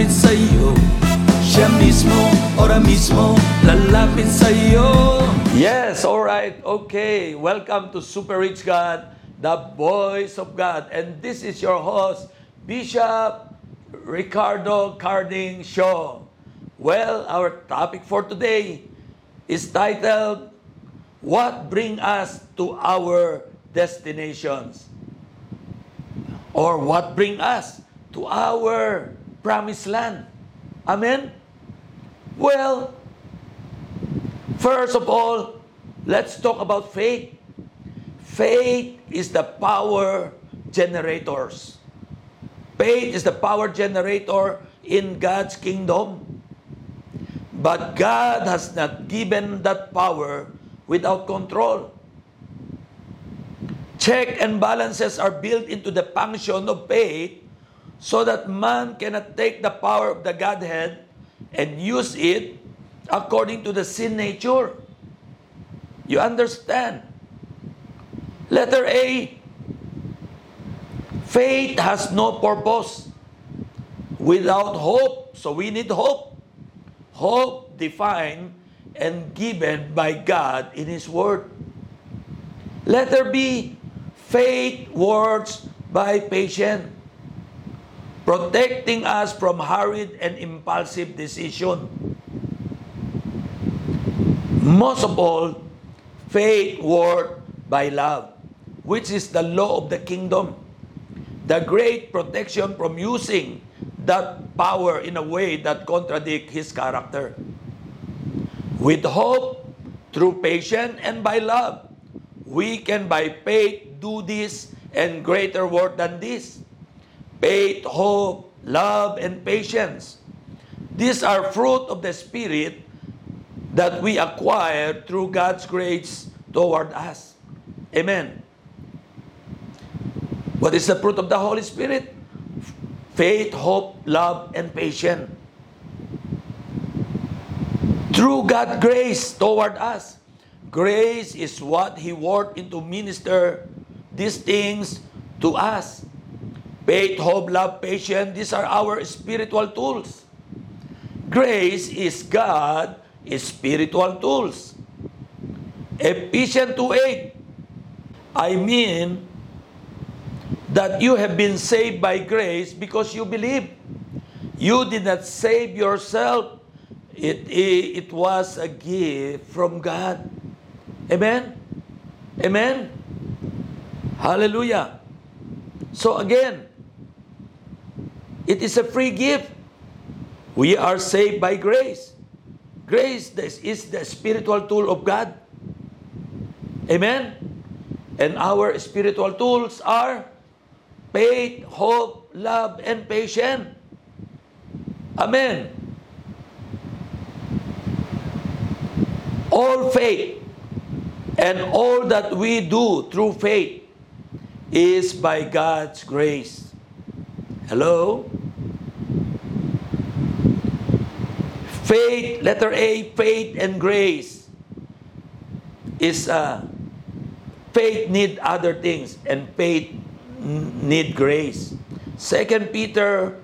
lalapit sa'yo Siya mismo, ora mismo lalapit sa'yo Yes, all right. Okay. Welcome to Super Rich God, the voice of God. And this is your host, Bishop Ricardo Carding Shaw. Well, our topic for today is titled What Bring Us to Our Destinations? Or what bring us to our promised land? Amen? Well, First of all, let's talk about faith. Faith is the power generators. Faith is the power generator in God's kingdom. But God has not given that power without control. Check and balances are built into the function of faith so that man cannot take the power of the Godhead and use it according to the sin nature. You understand? Letter A, faith has no purpose without hope. So we need hope. Hope defined and given by God in His Word. Letter B, faith works by patience, protecting us from hurried and impulsive decision. Most of all, faith worked by love, which is the law of the kingdom. The great protection from using that power in a way that contradict his character. With hope, through patience, and by love, we can by faith do this and greater work than this. Faith, hope, love, and patience. These are fruit of the Spirit that we acquire through God's grace toward us. Amen. What is the fruit of the Holy Spirit? Faith, hope, love, and patience. Through God's grace toward us. Grace is what He worked into minister these things to us. Faith, hope, love, patience, these are our spiritual tools. Grace is God spiritual tools. Ephesians 2.8 I mean that you have been saved by grace because you believe. You did not save yourself. It, it, it was a gift from God. Amen? Amen? Hallelujah. So again, it is a free gift. We are saved by grace. Grace is the spiritual tool of God. Amen? And our spiritual tools are faith, hope, love, and patience. Amen. All faith and all that we do through faith is by God's grace. Hello? Faith, letter A, faith and grace is uh, faith need other things and faith need grace. Second Peter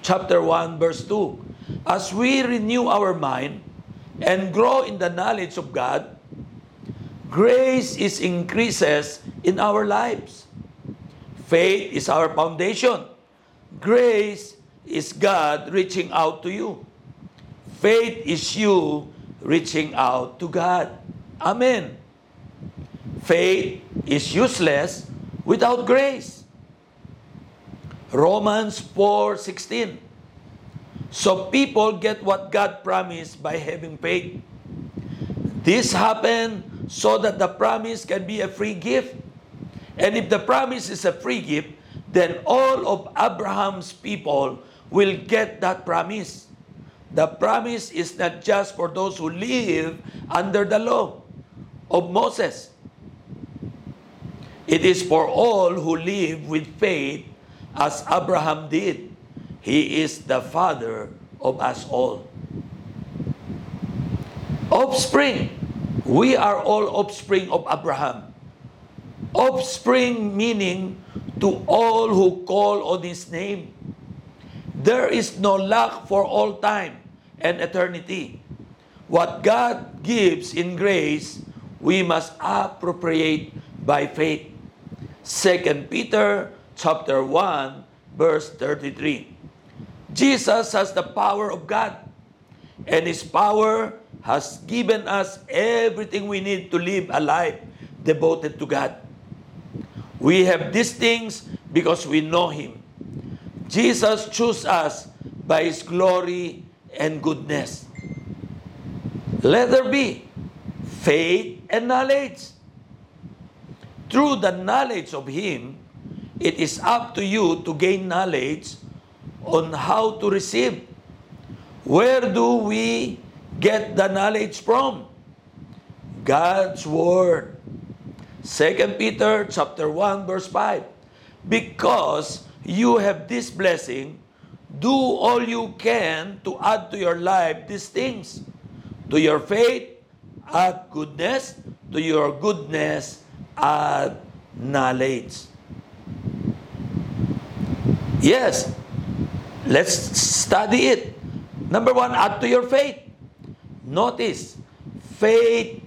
chapter 1 verse 2. As we renew our mind and grow in the knowledge of God, grace is increases in our lives. Faith is our foundation. Grace is God reaching out to you. Faith is you reaching out to God. Amen. Faith is useless without grace. Romans 4:16. So people get what God promised by having faith. This happened so that the promise can be a free gift. And if the promise is a free gift, then all of Abraham's people will get that promise. The promise is not just for those who live under the law of Moses. It is for all who live with faith as Abraham did. He is the father of us all. Offspring. We are all offspring of Abraham. offspring meaning to all who call on his name. There is no lack for all time and eternity. What God gives in grace, we must appropriate by faith. 2 Peter chapter 1 verse 33. Jesus has the power of God and his power has given us everything we need to live a life devoted to God. We have these things because we know him. Jesus chose us by his glory and goodness. Let there be faith and knowledge. Through the knowledge of him, it is up to you to gain knowledge on how to receive. Where do we get the knowledge from? God's word. 2 Peter chapter 1 verse 5. Because you have this blessing, do all you can to add to your life these things. To your faith, add goodness. To your goodness, add knowledge. Yes, let's study it. Number one, add to your faith. Notice, faith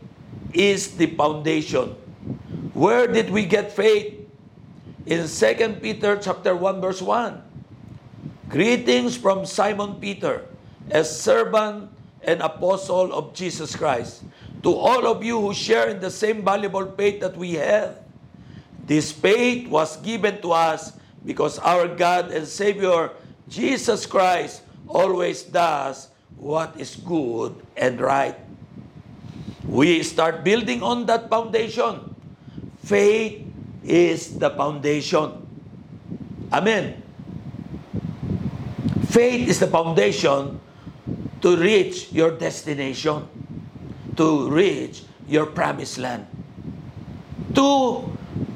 is the foundation. Where did we get faith? In 2 Peter chapter 1 verse 1. Greetings from Simon Peter, a servant and apostle of Jesus Christ. To all of you who share in the same valuable faith that we have. This faith was given to us because our God and Savior, Jesus Christ, always does what is good and right. We start building on that foundation. Faith is the foundation. Amen. Faith is the foundation to reach your destination, to reach your promised land. To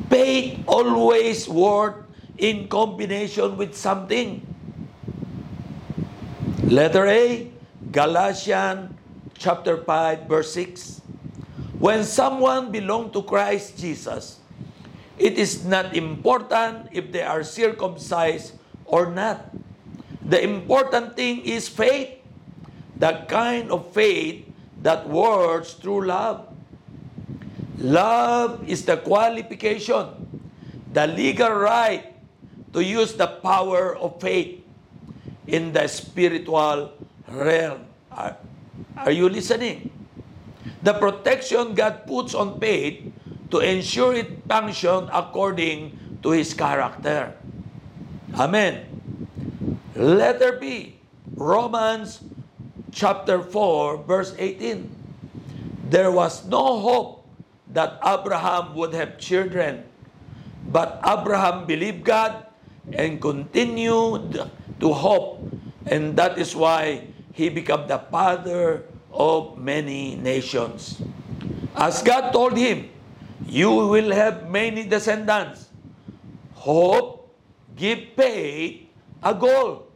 faith always work in combination with something. Letter A, Galatians chapter 5 verse 6. When someone belong to Christ Jesus, it is not important if they are circumcised or not. The important thing is faith, the kind of faith that works through love. Love is the qualification, the legal right to use the power of faith in the spiritual realm. Are, are you listening? The protection God puts on faith to ensure it function according to His character. Amen. Letter B, Romans chapter 4, verse 18. There was no hope that Abraham would have children, but Abraham believed God and continued to hope, and that is why he became the father of many nations. As God told him, you will have many descendants. Hope, give faith a goal,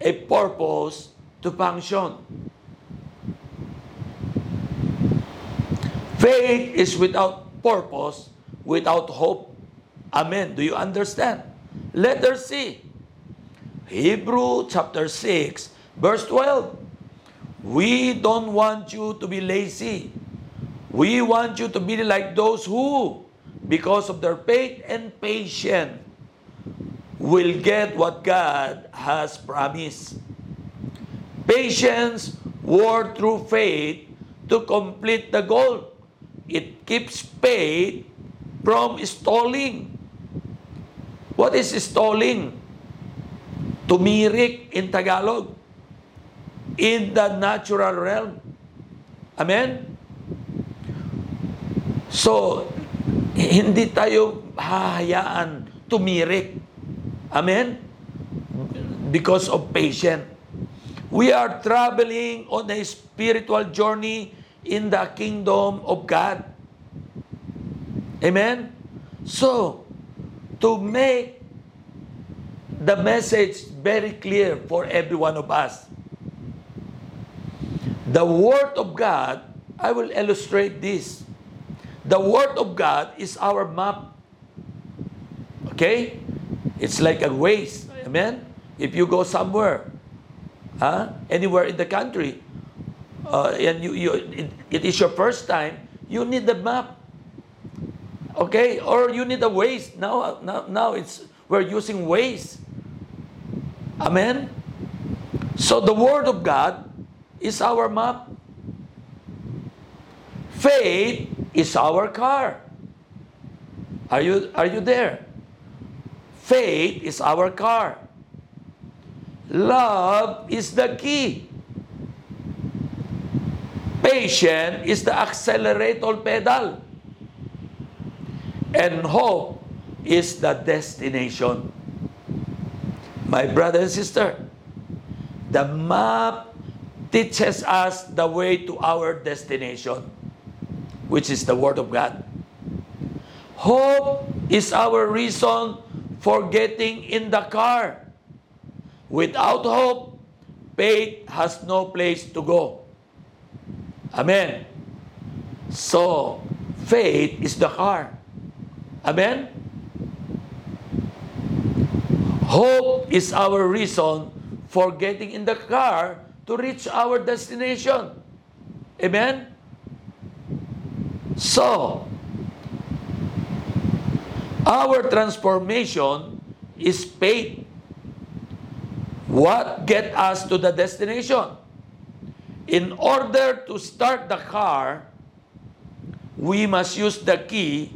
a purpose to function. Faith is without purpose, without hope. Amen. Do you understand? Letter C. Hebrew chapter 6, verse 12. We don't want you to be lazy. We want you to be like those who, because of their faith and patience, will get what God has promised. Patience work through faith to complete the goal. It keeps faith from stalling. What is stalling? Tumirik in Tagalog. In the natural realm. Amen? So, hindi tayo hahayaan tumirik. Amen? Because of patience. We are traveling on a spiritual journey in the kingdom of God. Amen? So, to make the message very clear for every one of us, the Word of God, I will illustrate this. The Word of God is our map. Okay? It's like a ways. Amen? If you go somewhere, huh? anywhere in the country, uh, and you, you, it, it is your first time, you need the map. Okay? Or you need a ways. Now, now, now it's, we're using ways. Amen? So the Word of God is our map. Faith is our car. Are you, are you there? Faith is our car. Love is the key. Patience is the accelerator pedal. And hope is the destination. My brother and sister, the map teaches us the way to our destination, which is the Word of God. Hope is our reason for getting in the car. Without hope, faith has no place to go. Amen. So, faith is the car. Amen. Hope is our reason for getting in the car to reach our destination. Amen? So, our transformation is faith. What get us to the destination? In order to start the car, we must use the key.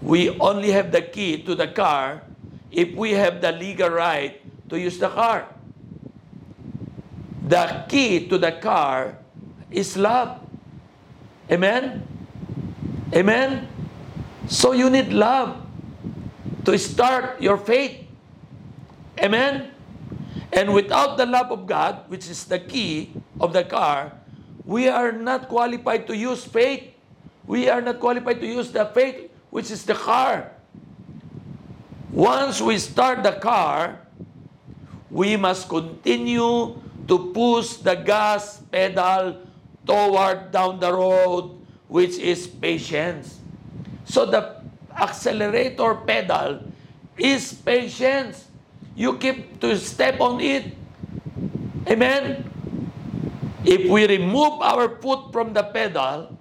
We only have the key to the car if we have the legal right to use the car. The key to the car is love. Amen? Amen? So you need love to start your faith. Amen? And without the love of God, which is the key of the car, we are not qualified to use faith. We are not qualified to use the faith, which is the car. Once we start the car, we must continue to push the gas pedal toward down the road, which is patience. So the accelerator pedal is patience. You keep to step on it. Amen. If we remove our foot from the pedal,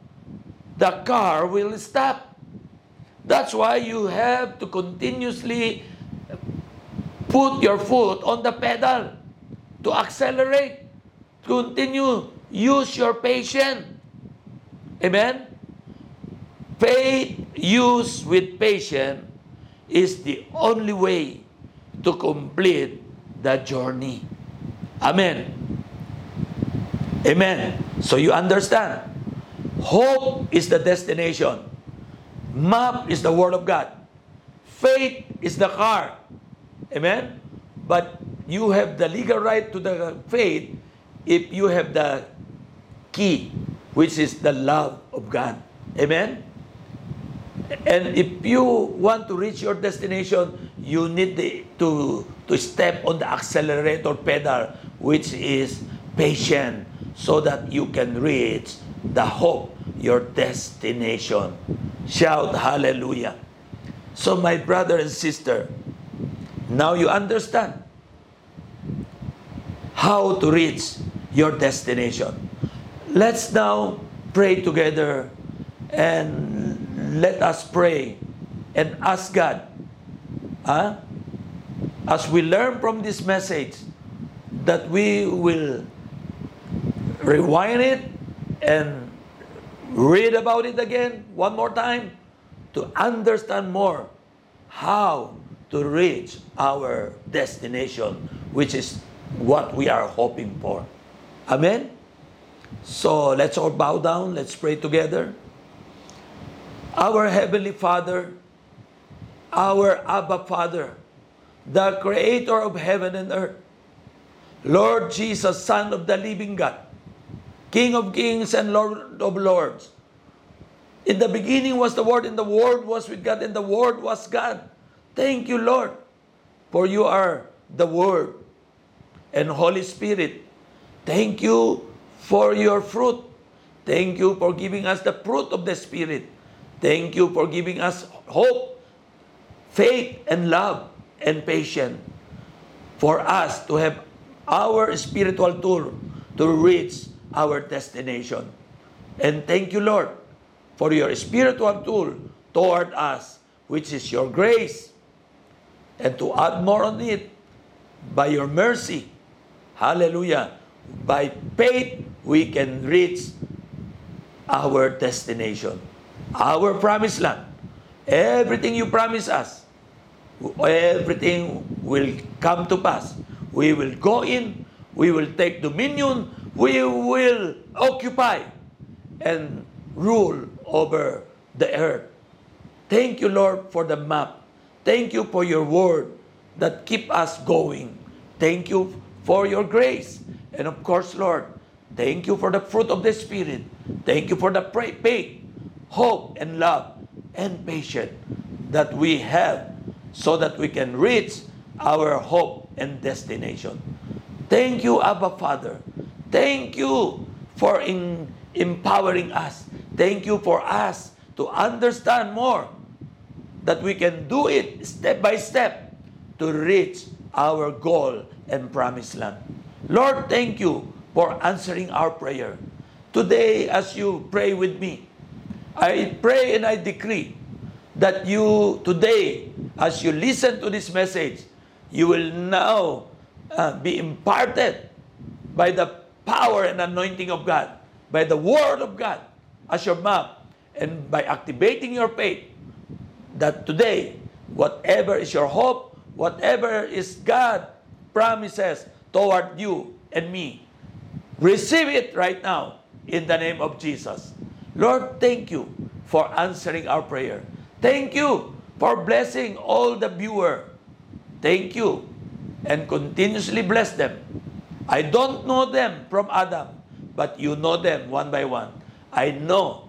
the car will stop. That's why you have to continuously put your foot on the pedal to accelerate. Continue. Use your patience. Amen? Faith used with patience is the only way to complete the journey. Amen. Amen. So you understand. Hope is the destination. Map is the Word of God. Faith is the car. Amen? But you have the legal right to the faith if you have the key, which is the love of God. Amen? And if you want to reach your destination, you need the, to, to step on the accelerator pedal, which is patient, so that you can reach the hope, your destination. Shout hallelujah. So, my brother and sister, now you understand how to reach your destination. Let's now pray together and let us pray and ask God, huh? as we learn from this message, that we will rewind it and read about it again one more time to understand more how to reach our destination, which is what we are hoping for. Amen? So let's all bow down, let's pray together. Our Heavenly Father, our Abba Father, the Creator of heaven and earth, Lord Jesus, Son of the living God, King of kings and Lord of lords. In the beginning was the Word, and the Word was with God, and the Word was God. Thank you, Lord, for you are the Word. And Holy Spirit, thank you for your fruit. Thank you for giving us the fruit of the Spirit, Thank you for giving us hope, faith, and love, and patience for us to have our spiritual tool to reach our destination. And thank you, Lord, for your spiritual tool toward us, which is your grace. And to add more on it, by your mercy, hallelujah, by faith, we can reach our destination, our promised land. Everything you promise us, everything will come to pass. We will go in, we will take dominion, we will occupy and rule over the earth. Thank you, Lord, for the map. Thank you for your word that keep us going. Thank you for your grace. And of course, Lord, thank you for the fruit of the Spirit. Thank you for the faith, hope, and love, and patience that we have so that we can reach our hope and destination. Thank you, Abba Father. Thank you for in, empowering us. Thank you for us to understand more that we can do it step by step to reach our goal and promised land. Lord, thank you for answering our prayer. Today, as you pray with me, I pray and I decree that you today, as you listen to this message, you will now uh, be imparted by the power and anointing of God, by the Word of God as your map, and by activating your faith, that today, whatever is your hope, whatever is God promises toward you and me, receive it right now in the name of Jesus. Lord, thank you for answering our prayer. Thank you for blessing all the viewer. Thank you and continuously bless them. I don't know them from Adam, but you know them one by one. I know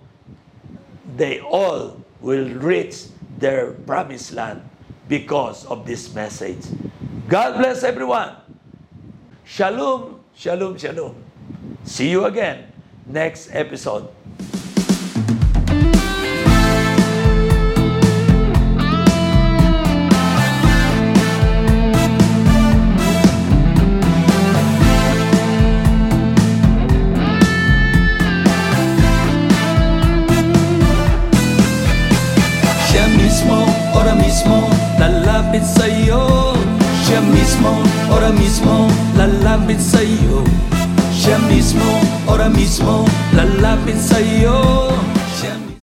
they all will reach their promised land because of this message. God bless everyone. Shalom, shalom, shalom. See you again next episode. Mismo, lalapit sa'yo